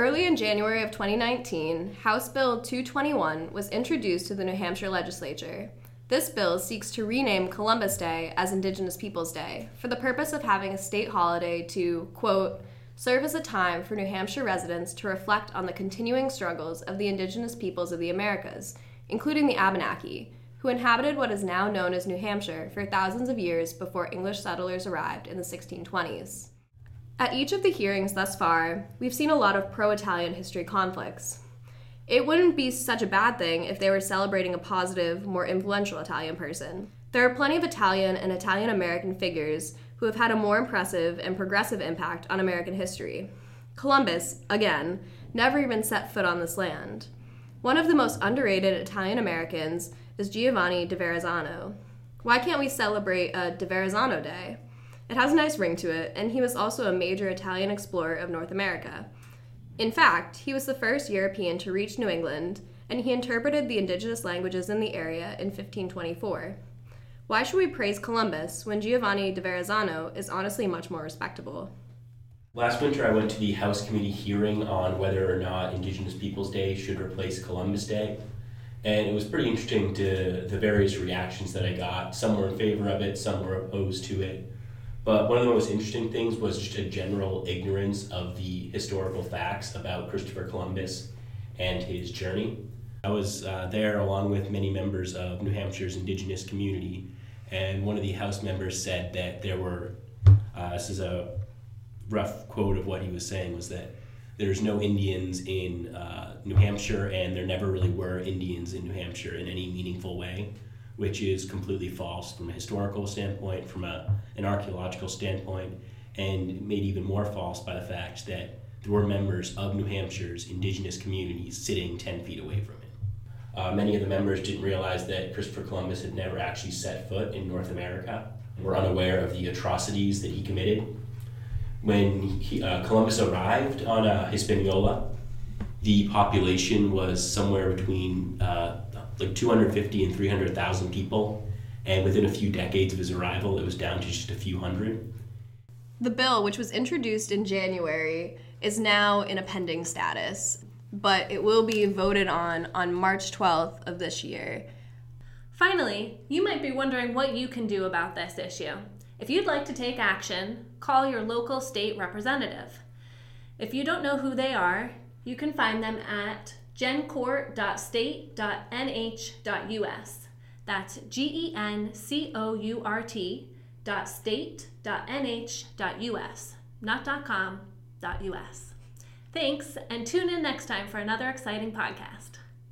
Early in January of 2019, House Bill 221 was introduced to the New Hampshire legislature. This bill seeks to rename Columbus Day as Indigenous Peoples Day for the purpose of having a state holiday to, quote, serve as a time for New Hampshire residents to reflect on the continuing struggles of the indigenous peoples of the Americas, including the Abenaki, who inhabited what is now known as New Hampshire for thousands of years before English settlers arrived in the 1620s. At each of the hearings thus far, we've seen a lot of pro Italian history conflicts. It wouldn't be such a bad thing if they were celebrating a positive, more influential Italian person. There are plenty of Italian and Italian American figures who have had a more impressive and progressive impact on American history. Columbus, again, never even set foot on this land. One of the most underrated Italian Americans is Giovanni de Verrazzano. Why can't we celebrate a de Verrazzano Day? It has a nice ring to it, and he was also a major Italian explorer of North America. In fact, he was the first European to reach New England, and he interpreted the indigenous languages in the area in 1524. Why should we praise Columbus when Giovanni de Verrazzano is honestly much more respectable? Last winter, I went to the House Committee hearing on whether or not Indigenous Peoples Day should replace Columbus Day. And it was pretty interesting to the various reactions that I got. Some were in favor of it, some were opposed to it. But one of the most interesting things was just a general ignorance of the historical facts about Christopher Columbus and his journey. I was uh, there along with many members of New Hampshire's indigenous community, and one of the House members said that there were, uh, this is a rough quote of what he was saying, was that there's no Indians in uh, New Hampshire, and there never really were Indians in New Hampshire in any meaningful way which is completely false from a historical standpoint, from a, an archaeological standpoint, and made even more false by the fact that there were members of New Hampshire's indigenous communities sitting 10 feet away from it. Uh, many of the members didn't realize that Christopher Columbus had never actually set foot in North America were unaware of the atrocities that he committed. When he, uh, Columbus arrived on uh, Hispaniola, the population was somewhere between uh, like 250 and 300,000 people. And within a few decades of his arrival, it was down to just a few hundred. The bill, which was introduced in January, is now in a pending status, but it will be voted on on March 12th of this year. Finally, you might be wondering what you can do about this issue. If you'd like to take action, call your local state representative. If you don't know who they are, you can find them at gencourt.state.nh.us. That's G E N C O U R T dot state dot nh dot us, not dot com dot us. Thanks, and tune in next time for another exciting podcast.